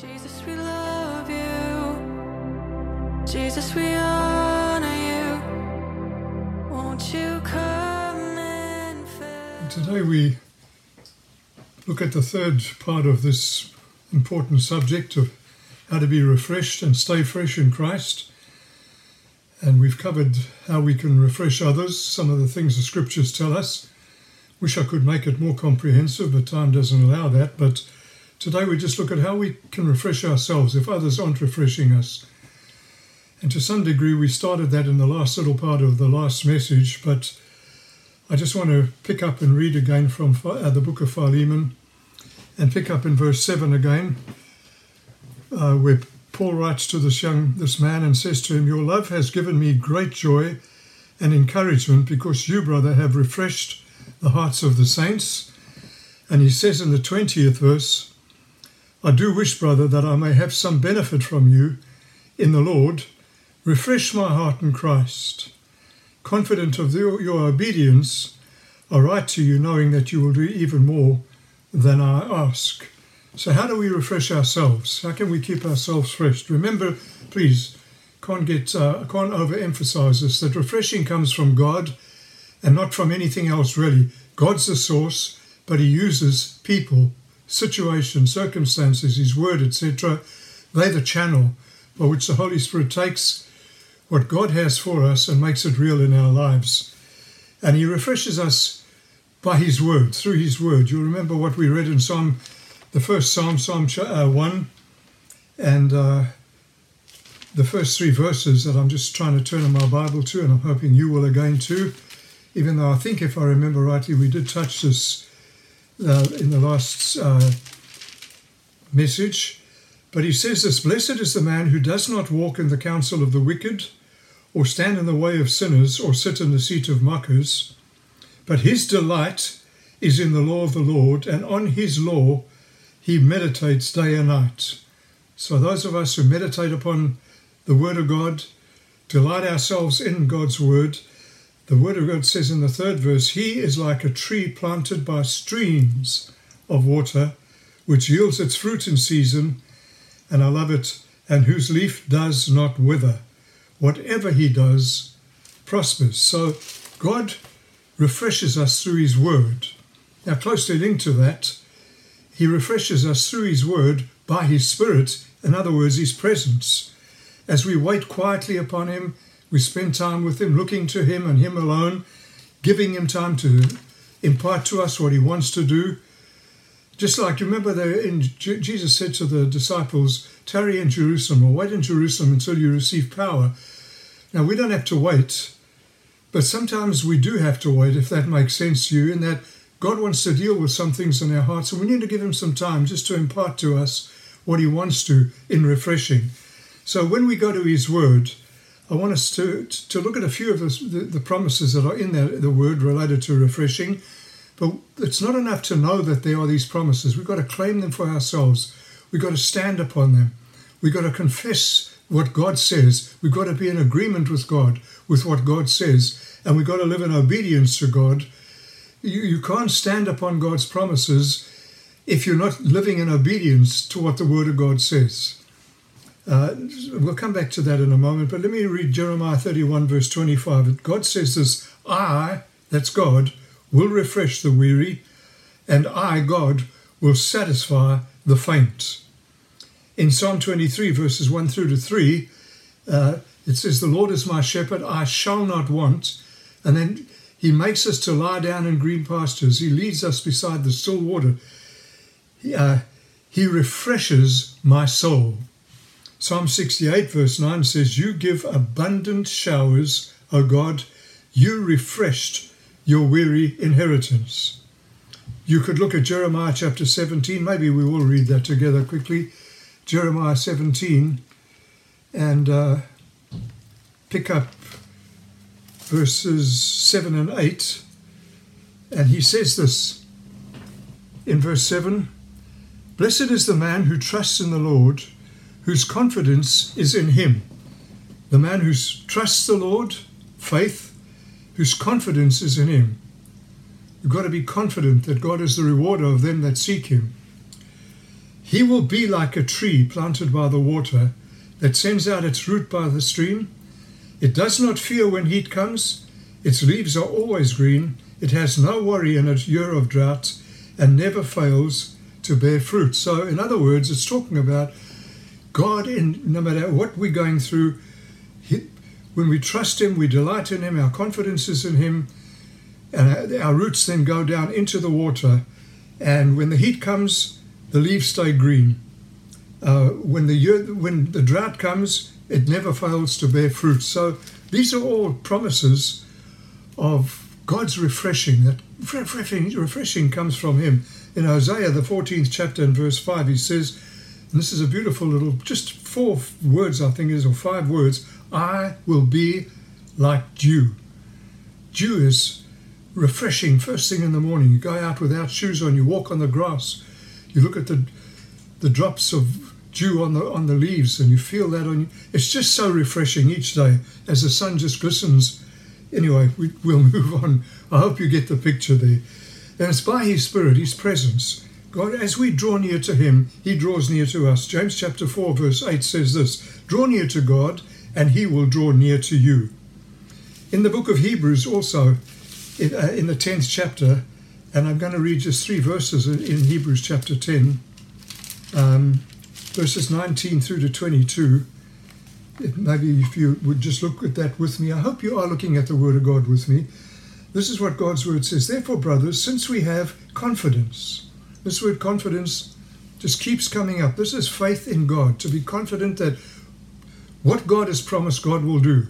Jesus, we love you. Jesus, we honor you. Won't you come and fill? Today we look at the third part of this important subject of how to be refreshed and stay fresh in Christ. And we've covered how we can refresh others, some of the things the scriptures tell us. Wish I could make it more comprehensive, but time doesn't allow that. But today we just look at how we can refresh ourselves if others aren't refreshing us. And to some degree, we started that in the last little part of the last message, but I just want to pick up and read again from uh, the book of Philemon and pick up in verse 7 again, uh, where Paul writes to this young this man and says to him, Your love has given me great joy and encouragement because you, brother, have refreshed the hearts of the saints. And he says in the 20th verse, I do wish, brother, that I may have some benefit from you in the Lord. Refresh my heart in Christ. Confident of your, your obedience, I write to you knowing that you will do even more than I ask. So, how do we refresh ourselves? How can we keep ourselves fresh? Remember, please, can't get uh, can't overemphasize this that refreshing comes from God and not from anything else really. God's the source, but He uses people, situations, circumstances, His Word, etc. They're the channel by which the Holy Spirit takes what God has for us and makes it real in our lives. And He refreshes us by His Word, through His Word. You'll remember what we read in Psalm, the first Psalm, Psalm uh, 1, and uh, the first three verses that I'm just trying to turn in my Bible to, and I'm hoping you will again too even though I think, if I remember rightly, we did touch this uh, in the last uh, message. But he says this Blessed is the man who does not walk in the counsel of the wicked, or stand in the way of sinners, or sit in the seat of mockers. But his delight is in the law of the Lord, and on his law he meditates day and night. So, those of us who meditate upon the Word of God, delight ourselves in God's Word, the Word of God says in the third verse, He is like a tree planted by streams of water, which yields its fruit in season, and I love it, and whose leaf does not wither. Whatever He does prospers. So God refreshes us through His Word. Now, closely linked to that, He refreshes us through His Word by His Spirit, in other words, His presence. As we wait quietly upon Him, we spend time with Him, looking to Him and Him alone, giving Him time to impart to us what He wants to do. Just like, remember, there in, Jesus said to the disciples, tarry in Jerusalem or wait in Jerusalem until you receive power. Now, we don't have to wait, but sometimes we do have to wait, if that makes sense to you, in that God wants to deal with some things in our hearts, and we need to give Him some time just to impart to us what He wants to in refreshing. So when we go to His Word, I want us to, to look at a few of the, the promises that are in the, the word related to refreshing. But it's not enough to know that there are these promises. We've got to claim them for ourselves. We've got to stand upon them. We've got to confess what God says. We've got to be in agreement with God, with what God says. And we've got to live in obedience to God. You, you can't stand upon God's promises if you're not living in obedience to what the Word of God says. Uh, we'll come back to that in a moment, but let me read Jeremiah 31, verse 25. God says this I, that's God, will refresh the weary, and I, God, will satisfy the faint. In Psalm 23, verses 1 through to 3, uh, it says, The Lord is my shepherd, I shall not want. And then he makes us to lie down in green pastures, he leads us beside the still water. He, uh, he refreshes my soul. Psalm 68, verse 9 says, You give abundant showers, O God, you refreshed your weary inheritance. You could look at Jeremiah chapter 17, maybe we will read that together quickly. Jeremiah 17, and uh, pick up verses 7 and 8. And he says this in verse 7 Blessed is the man who trusts in the Lord whose confidence is in Him. The man who trusts the Lord, faith, whose confidence is in Him. You've got to be confident that God is the rewarder of them that seek Him. He will be like a tree planted by the water that sends out its root by the stream. It does not fear when heat comes. Its leaves are always green. It has no worry in a year of drought and never fails to bear fruit. So, in other words, it's talking about God, in no matter what we're going through, he, when we trust Him, we delight in Him, our confidence is in Him, and our roots then go down into the water. And when the heat comes, the leaves stay green. Uh, when the year, when the drought comes, it never fails to bear fruit. So these are all promises of God's refreshing. That refreshing, refreshing comes from Him. In Hosea, the 14th chapter and verse 5, he says, this is a beautiful little, just four words, I think it is, or five words I will be like dew. Dew is refreshing first thing in the morning. You go out without shoes on, you walk on the grass, you look at the the drops of dew on the on the leaves and you feel that on you. It's just so refreshing each day as the sun just glistens. Anyway, we, we'll move on. I hope you get the picture there. And it's by His Spirit, His presence. God, as we draw near to Him, He draws near to us. James chapter 4, verse 8 says this Draw near to God, and He will draw near to you. In the book of Hebrews, also, in, uh, the 10th chapter, and I'm going to read just three verses in, in Hebrews chapter 10, um, verses 19 through to 22. Maybe if you would just look at that with me. I hope you are looking at the Word of God with me. This is what God's Word says. Therefore, brothers, since we have confidence, this word confidence just keeps coming up. This is faith in God, to be confident that what God has promised, God will do.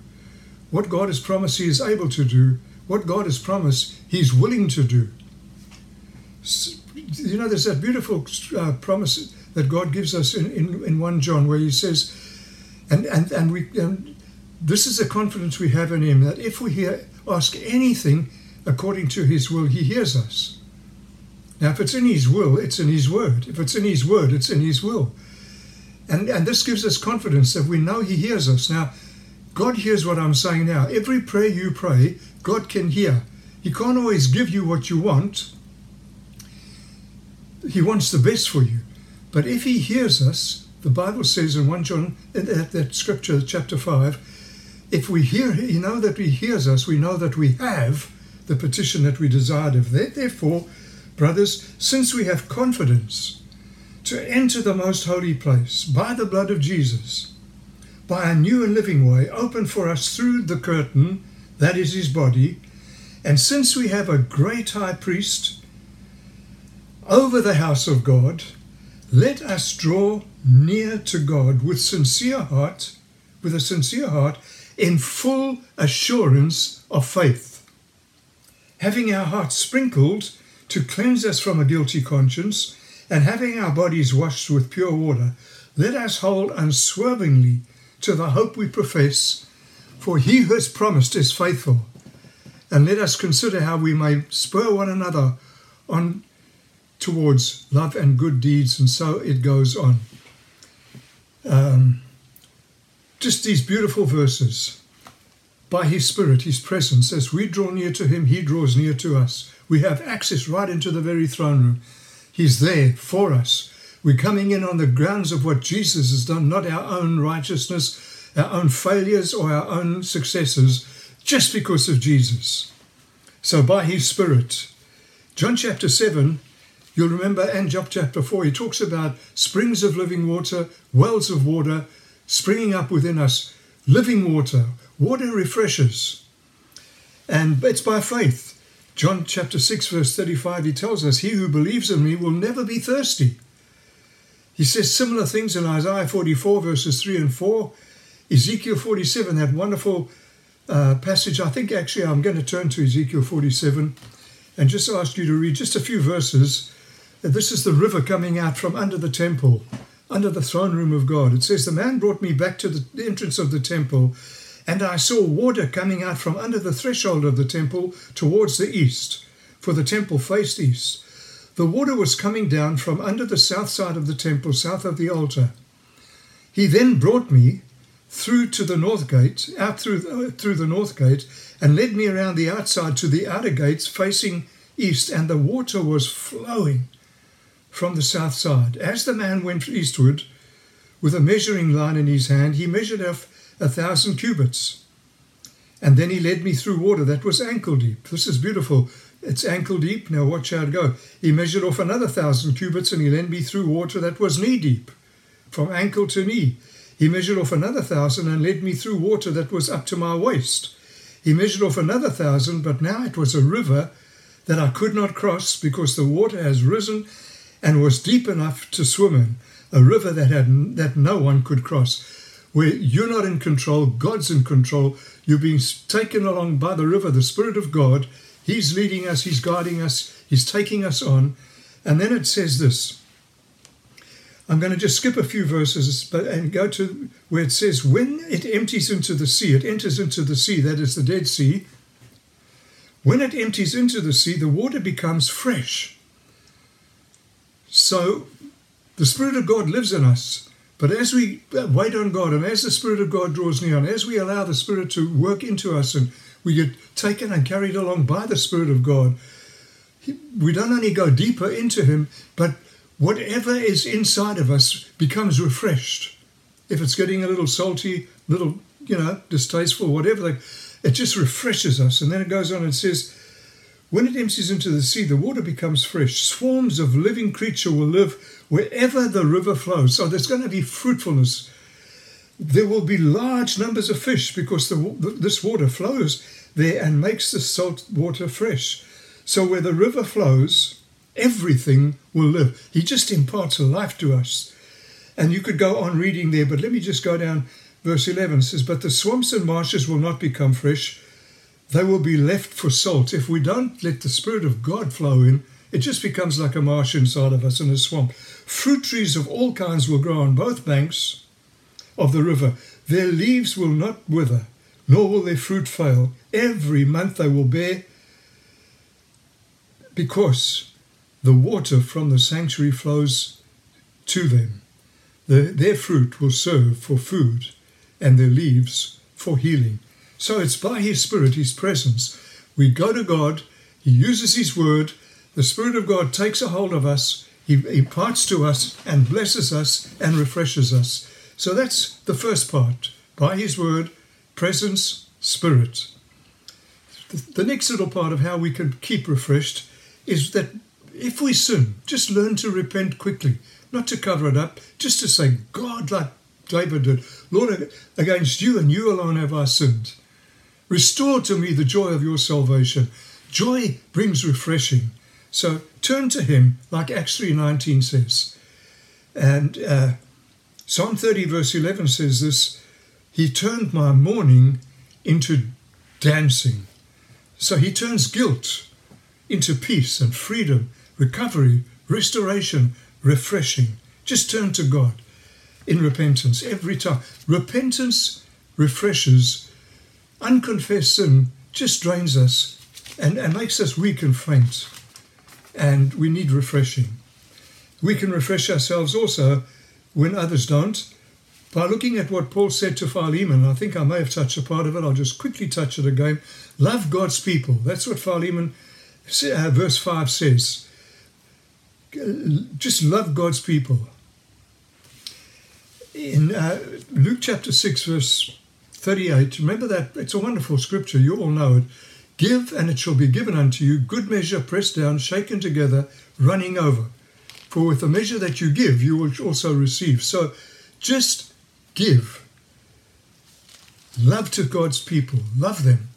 What God has promised, He is able to do. What God has promised, He's willing to do. You know, there's that beautiful uh, promise that God gives us in, in, in 1 John where He says, and, and, and we and this is the confidence we have in Him that if we hear, ask anything according to His will, He hears us. Now, if it's in His will, it's in His word. If it's in His word, it's in His will. And, and this gives us confidence that we know He hears us. Now, God hears what I'm saying now. Every prayer you pray, God can hear. He can't always give you what you want. He wants the best for you. But if He hears us, the Bible says in 1 John, in that, that scripture, chapter 5, if we hear, you know that He hears us, we know that we have the petition that we desired of. Therefore, brothers, since we have confidence, to enter the most holy place by the blood of Jesus, by a new and living way opened for us through the curtain, that is his body. And since we have a great high priest over the house of God, let us draw near to God with sincere heart, with a sincere heart, in full assurance of faith, having our hearts sprinkled to cleanse us from a guilty conscience and having our bodies washed with pure water, let us hold unswervingly to the hope we profess, for he who has promised is faithful. And let us consider how we may spur one another on towards love and good deeds, and so it goes on. Um, just these beautiful verses. By His Spirit, His presence, as we draw near to Him, He draws near to us. We have access right into the very throne room. He's there for us. We're coming in on the grounds of what Jesus has done, not our own righteousness, our own failures, or our own successes, just because of Jesus. So, by His Spirit, John chapter 7, you'll remember, and John chapter 4, he talks about springs of living water, wells of water springing up within us, living water. Water refreshes. And it's by faith. John chapter 6, verse 35, he tells us, He who believes in me will never be thirsty. He says similar things in Isaiah 44, verses 3 and 4. Ezekiel 47, that wonderful uh, passage. I think actually I'm going to turn to Ezekiel 47 and just ask you to read just a few verses. This is the river coming out from under the temple, under the throne room of God. It says, The man brought me back to the entrance of the temple and I saw water coming out from under the threshold of the temple towards the east, for the temple faced east. The water was coming down from under the south side of the temple, south of the altar. He then brought me through to the north gate, out through the, through the north gate, and led me around the outside to the outer gates facing east, and the water was flowing from the south side. As the man went eastward with a measuring line in his hand, he measured off a thousand cubits. And then he led me through water that was ankle deep. This is beautiful. It's ankle deep. Now watch how it go. He measured off another thousand cubits and he led me through water that was knee deep, from ankle to knee. He measured off another thousand and led me through water that was up to my waist. He measured off another thousand, but now it was a river that I could not cross because the water has risen and was deep enough to swim in. A river that had that no one could cross. Where you're not in control, God's in control. You're being taken along by the river, the Spirit of God. He's leading us, He's guiding us, He's taking us on. And then it says this I'm going to just skip a few verses but, and go to where it says, When it empties into the sea, it enters into the sea, that is the Dead Sea. When it empties into the sea, the water becomes fresh. So the Spirit of God lives in us. But as we uh, wait on God and as the Spirit of God draws near and as we allow the Spirit to work into us and we get taken and carried along by the Spirit of God, we don't only go deeper into Him, but whatever is inside of us becomes refreshed. If it's getting a little salty, little, you know, distasteful, whatever, it just refreshes us. And then it goes on and says, when it empties into the sea, the water becomes fresh. Swarms of living creature will live wherever the river flows. So there's going to be fruitfulness. There will be large numbers of fish because the, this water flows there and makes the salt water fresh. So where the river flows, everything will live. He just imparts a life to us. And you could go on reading there, but let me just go down. Verse 11 says, But the swamps and marshes will not become fresh, they will be left for salt. If we don't let the Spirit of God flow in, it just becomes like a marsh inside of us in a swamp. Fruit trees of all kinds will grow on both banks of the river. Their leaves will not wither, nor will their fruit fail. Every month they will bear, because the water from the sanctuary flows to them. The, their fruit will serve for food, and their leaves for healing. So it's by His Spirit, His presence. We go to God, He uses His word, the Spirit of God takes a hold of us, He imparts to us, and blesses us and refreshes us. So that's the first part by His word, presence, Spirit. The next little part of how we can keep refreshed is that if we sin, just learn to repent quickly, not to cover it up, just to say, God, like David did, Lord, against you and you alone have I sinned. Restore to me the joy of your salvation. Joy brings refreshing. So turn to him, like Acts 3.19 says. And uh, Psalm 30 verse 11 says this, He turned my mourning into dancing. So he turns guilt into peace and freedom, recovery, restoration, refreshing. Just turn to God in repentance every time. Repentance refreshes unconfessed sin just drains us and, and makes us weak and faint. And we need refreshing. We can refresh ourselves also when others don't by looking at what Paul said to Philemon. I think I may have touched a part of it. I'll just quickly touch it again. Love God's people. That's what Philemon, uh, verse 5 says. Just love God's people. In uh, Luke chapter 6, verse 38. Remember that? It's a wonderful scripture. You all know it. Give, and it shall be given unto you, good measure, pressed down, shaken together, running over. For with the measure that you give, you will also receive. So just give. Love to God's people. Love them.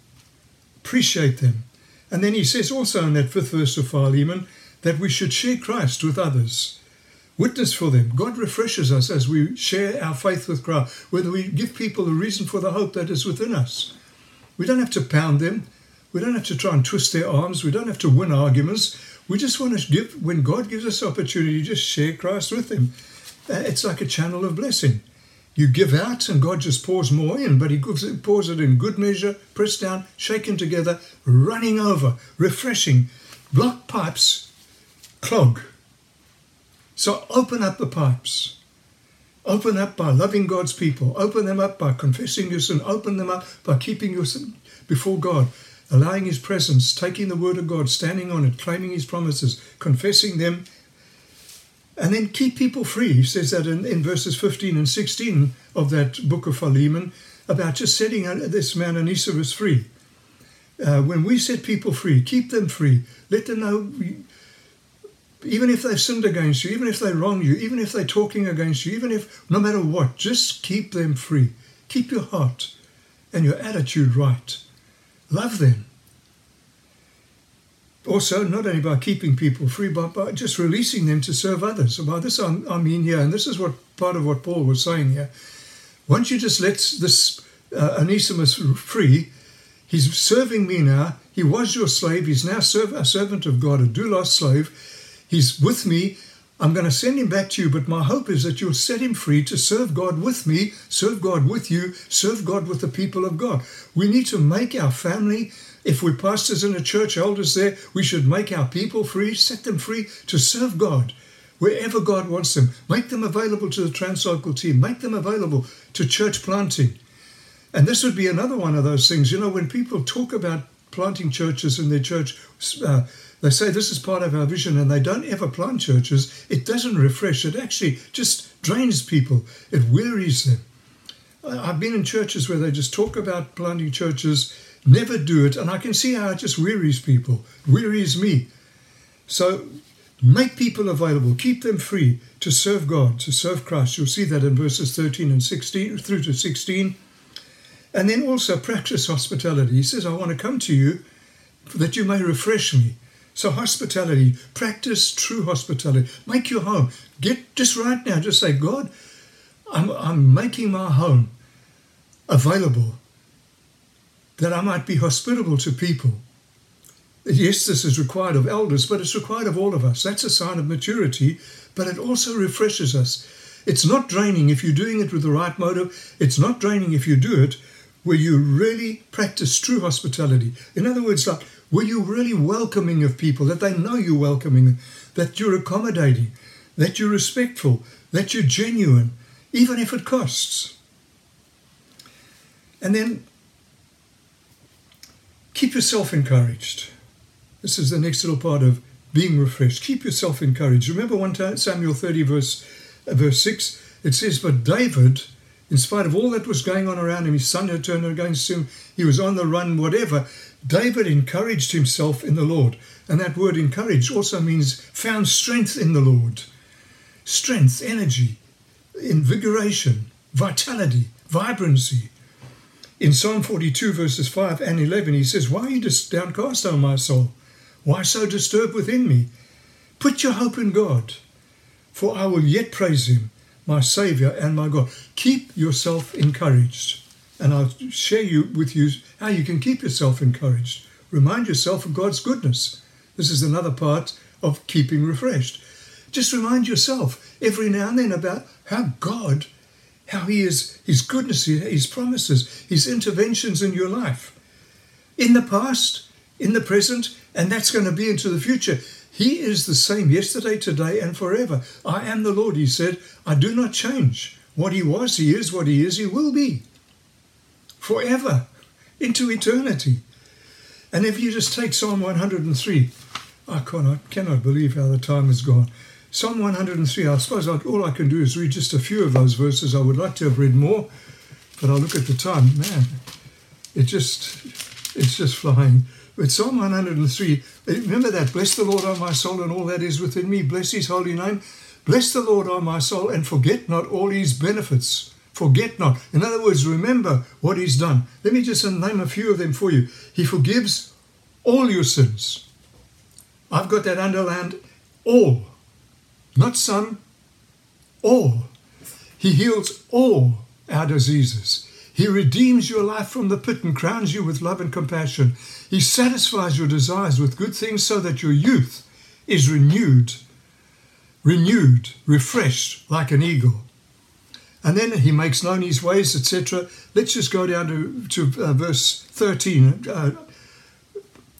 Appreciate them. And then he says also in that fifth verse of Philemon that we should share Christ with others witness for them. God refreshes us as we share our faith with Christ, whether we give people a reason for the hope that is within us. We don't have to pound them. We don't have to try and twist their arms. We don't have to win arguments. We just want to give, when God gives us opportunity, just share Christ with them. Uh, it's like a channel of blessing. You give out and God just pours more in, but He gives it, pours it in good measure, pressed down, shaken together, running over, refreshing. Block pipes clog so open up the pipes. Open up by loving God's people. Open them up by confessing your sin. Open them up by keeping your sin before God, allowing His presence, taking the Word of God, standing on it, claiming His promises, confessing them, And then keep people free. He says that in, in verses 15 and 16 of that book of Philemon about just setting this man Onesimus free. Uh, when we set people free, keep them free. Let them know, even if they've sinned against you, even if they wrong you, even if they're talking against you, even if, no matter what, just keep them free. Keep your heart and your attitude right. Love them. Also, not only by keeping people free, but by just releasing them to serve others. So by this I mean here, and this is what part of what Paul was saying here. Once you just let this uh, Onesimus free, he's serving me now. He was your slave. He's now a servant of God, a doulos slave. He's with me. I'm going to send him back to you, but my hope is that you'll set him free to serve God with me, serve God with you, serve God with the people of God. We need to make our family, if we're pastors in a church, elders there, we should make our people free, set them free to serve God wherever God wants them. Make them available to the Translocal team, make them available to church planting. And this would be another one of those things. You know, when people talk about planting churches in their church, uh, they say this is part of our vision and they don't ever plant churches. It doesn't refresh, it actually just drains people, it wearies them. I've been in churches where they just talk about planting churches, never do it, and I can see how it just wearies people, wearies me. So make people available, keep them free to serve God, to serve Christ. You'll see that in verses 13 and 16 through to 16. And then also practice hospitality. He says, I want to come to you that you may refresh me. So hospitality, practice true hospitality. Make your home. Get just right now, just say, God, I'm, I'm making my home available that I might be hospitable to people. Yes, this is required of elders, but it's required of all of us. That's a sign of maturity, but it also refreshes us. It's not draining if you're doing it with the right motive. It's not draining if you do it where you really practice true hospitality. In other words, like were you really welcoming of people, that they know you're welcoming, that you're accommodating, that you're respectful, that you're genuine, even if it costs? And then keep yourself encouraged. This is the next little part of being refreshed. Keep yourself encouraged. Remember 1 time, Samuel 30, verse, uh, verse 6? It says, But David, in spite of all that was going on around him, his son had turned against him, he was on the run, whatever, David encouraged himself in the Lord. And that word encouraged also means found strength in the Lord. Strength, energy, invigoration, vitality, vibrancy. In Psalm 42, verses 5 and 11, he says, Why are you downcast, O my soul? Why so disturbed within me? Put your hope in God, for I will yet praise him, my Saviour and my God. Keep yourself encouraged and I'll share you with you how you can keep yourself encouraged. Remind yourself of God's goodness. This is another part of keeping refreshed. Just remind yourself every now and then about how God, how He is, His goodness, His promises, His interventions in your life. In the past, in the present, and that's going to be into the future. He is the same yesterday, today, and forever. I am the Lord, He said. I do not change. What He was, He is. What He is, He will be forever into eternity. And if you just take Psalm 103, I cannot, cannot believe how the time has gone. Psalm 103, I suppose all I can do is read just a few of those verses. I would like to have read more, but I look at the time, man, it just, it's just flying. But Psalm 103, eh, remember that, bless the Lord, O my soul, and all that is within me. Bless his holy name. Bless the Lord, O my soul, and forget not all his benefits Forget not. In other words, remember what He's done. Let me just name a few of them for you. He forgives all your sins. I've got that underlined all, not some, all. He heals all our diseases. He redeems your life from the pit and crowns you with love and compassion. He satisfies your desires with good things so that your youth is renewed, renewed, refreshed like an eagle. And then he makes known his ways, etc. Let's just go down to, to uh, verse 13, uh,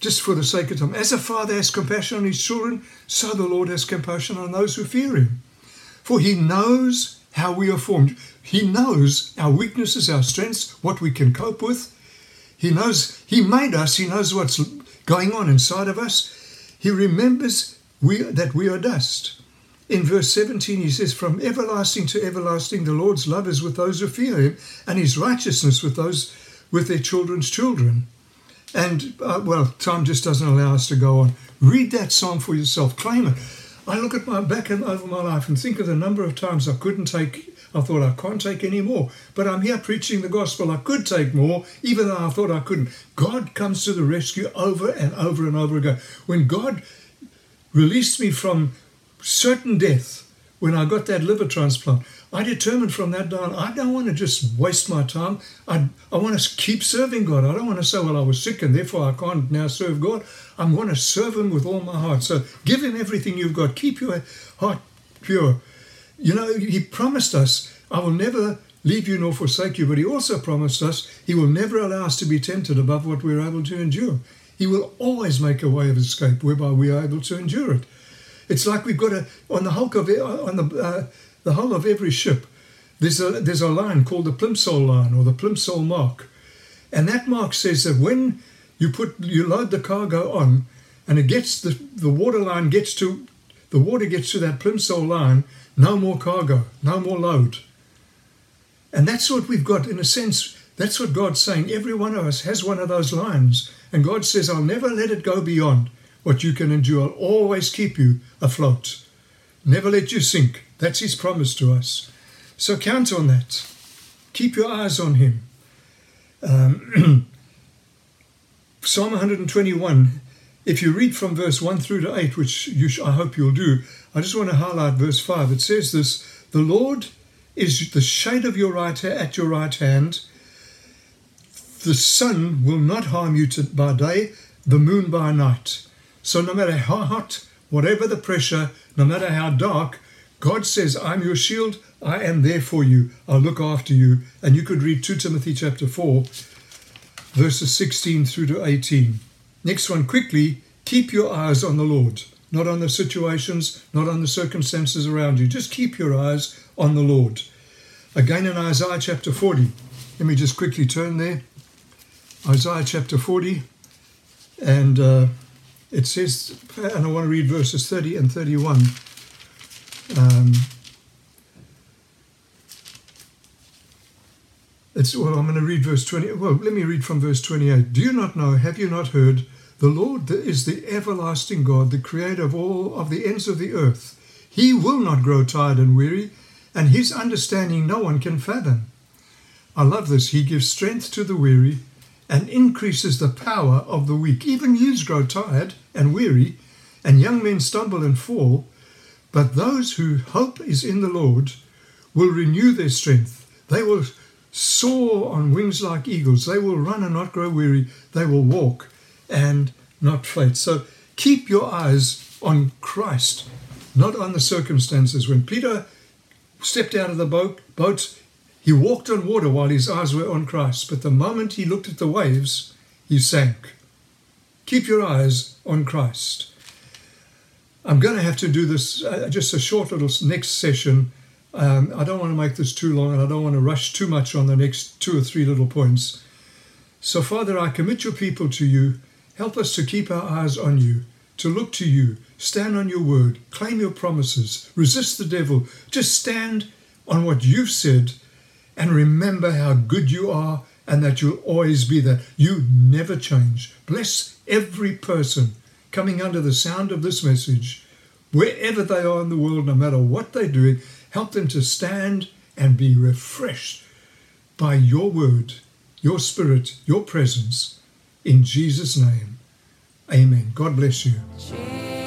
just for the sake of time. As a father has compassion on his children, so the Lord has compassion on those who fear him. For he knows how we are formed. He knows our weaknesses, our strengths, what we can cope with. He knows, he made us, he knows what's going on inside of us. He remembers we, that we are dust. In verse 17, he says, From everlasting to everlasting, the Lord's love is with those who fear him, and his righteousness with those with their children's children. And, uh, well, time just doesn't allow us to go on. Read that psalm for yourself, claim it. I look at my back and over my life and think of the number of times I couldn't take I thought I can't take any more. But I'm here preaching the gospel. I could take more, even though I thought I couldn't. God comes to the rescue over and over and over again. When God released me from certain death, when I got that liver transplant, I determined from that day on, I don't want to just waste my time. I, I want to keep serving God. I don't want to say, well, I was sick and therefore I can't now serve God. I'm going to serve Him with all my heart. So give Him everything you've got. Keep your heart pure. You know, He promised us, I will never leave you nor forsake you, but He also promised us He will never allow us to be tempted above what we're able to endure. He will always make a way of escape whereby we are able to endure it. It's like we've got a on the hulk of on the uh, the hull of every ship. There's a there's a line called the plimsoll line or the plimsoll mark, and that mark says that when you put you load the cargo on, and it gets the the water line gets to the water gets to that plimsoll line, no more cargo, no more load. And that's what we've got in a sense. That's what God's saying. Every one of us has one of those lines. And God says, I'll never let it go beyond what you can endure. I'll always keep you afloat. Never let you sink. That's His promise to us. So count on that. Keep your eyes on Him. Um, Psalm 121, if you read from verse 1 through to 8, which sh- I hope you'll do, I just want to highlight verse 5. It says this The Lord is the shade of your right at your right hand. The sun will not harm you by day, the moon by night. So no matter how hot, whatever the pressure, no matter how dark, God says, I'm your shield, I am there for you, I'll look after you. And you could read 2 Timothy chapter 4, verses 16 through to 18. Next one, quickly, keep your eyes on the Lord, not on the situations, not on the circumstances around you. Just keep your eyes on the Lord. Again in Isaiah chapter 40. Let me just quickly turn there. Isaiah chapter 40. And uh, it says, and I want to read verses 30 and 31. Um, it's, well, I'm going to read verse 20. Well, let me read from verse 28. Do you not know, have you not heard? The Lord is the everlasting God, the creator of all of the ends of the earth. He will not grow tired and weary, and his understanding no one can fathom. I love this. He gives strength to the weary and increases the power of the weak. Even youths grow tired and weary, and young men stumble and fall. But those who hope is in the Lord will renew their strength. They will soar on wings like eagles. They will run and not grow weary. They will walk and not faint. So keep your eyes on Christ, not on the circumstances. When Peter stepped out of the boat, boat, he walked on water while his eyes were on Christ. But the moment he looked at the waves, he sank. Keep your eyes on Christ. I'm going to have to do this uh, just a short little next session. Um, I don't want to make this too long and I don't want to rush too much on the next two or three little points. So, Father, I commit your people to you. Help us to keep our eyes on you, to look to you, stand on your word, claim your promises, resist the devil. Just stand on what you've said and remember how good you are and that you'll always be that. You never change. Bless every person coming under the sound of this message, wherever they are in the world, no matter what they're doing, help them to stand and be refreshed by your word, your spirit, your presence. In Jesus' name, amen. God bless you.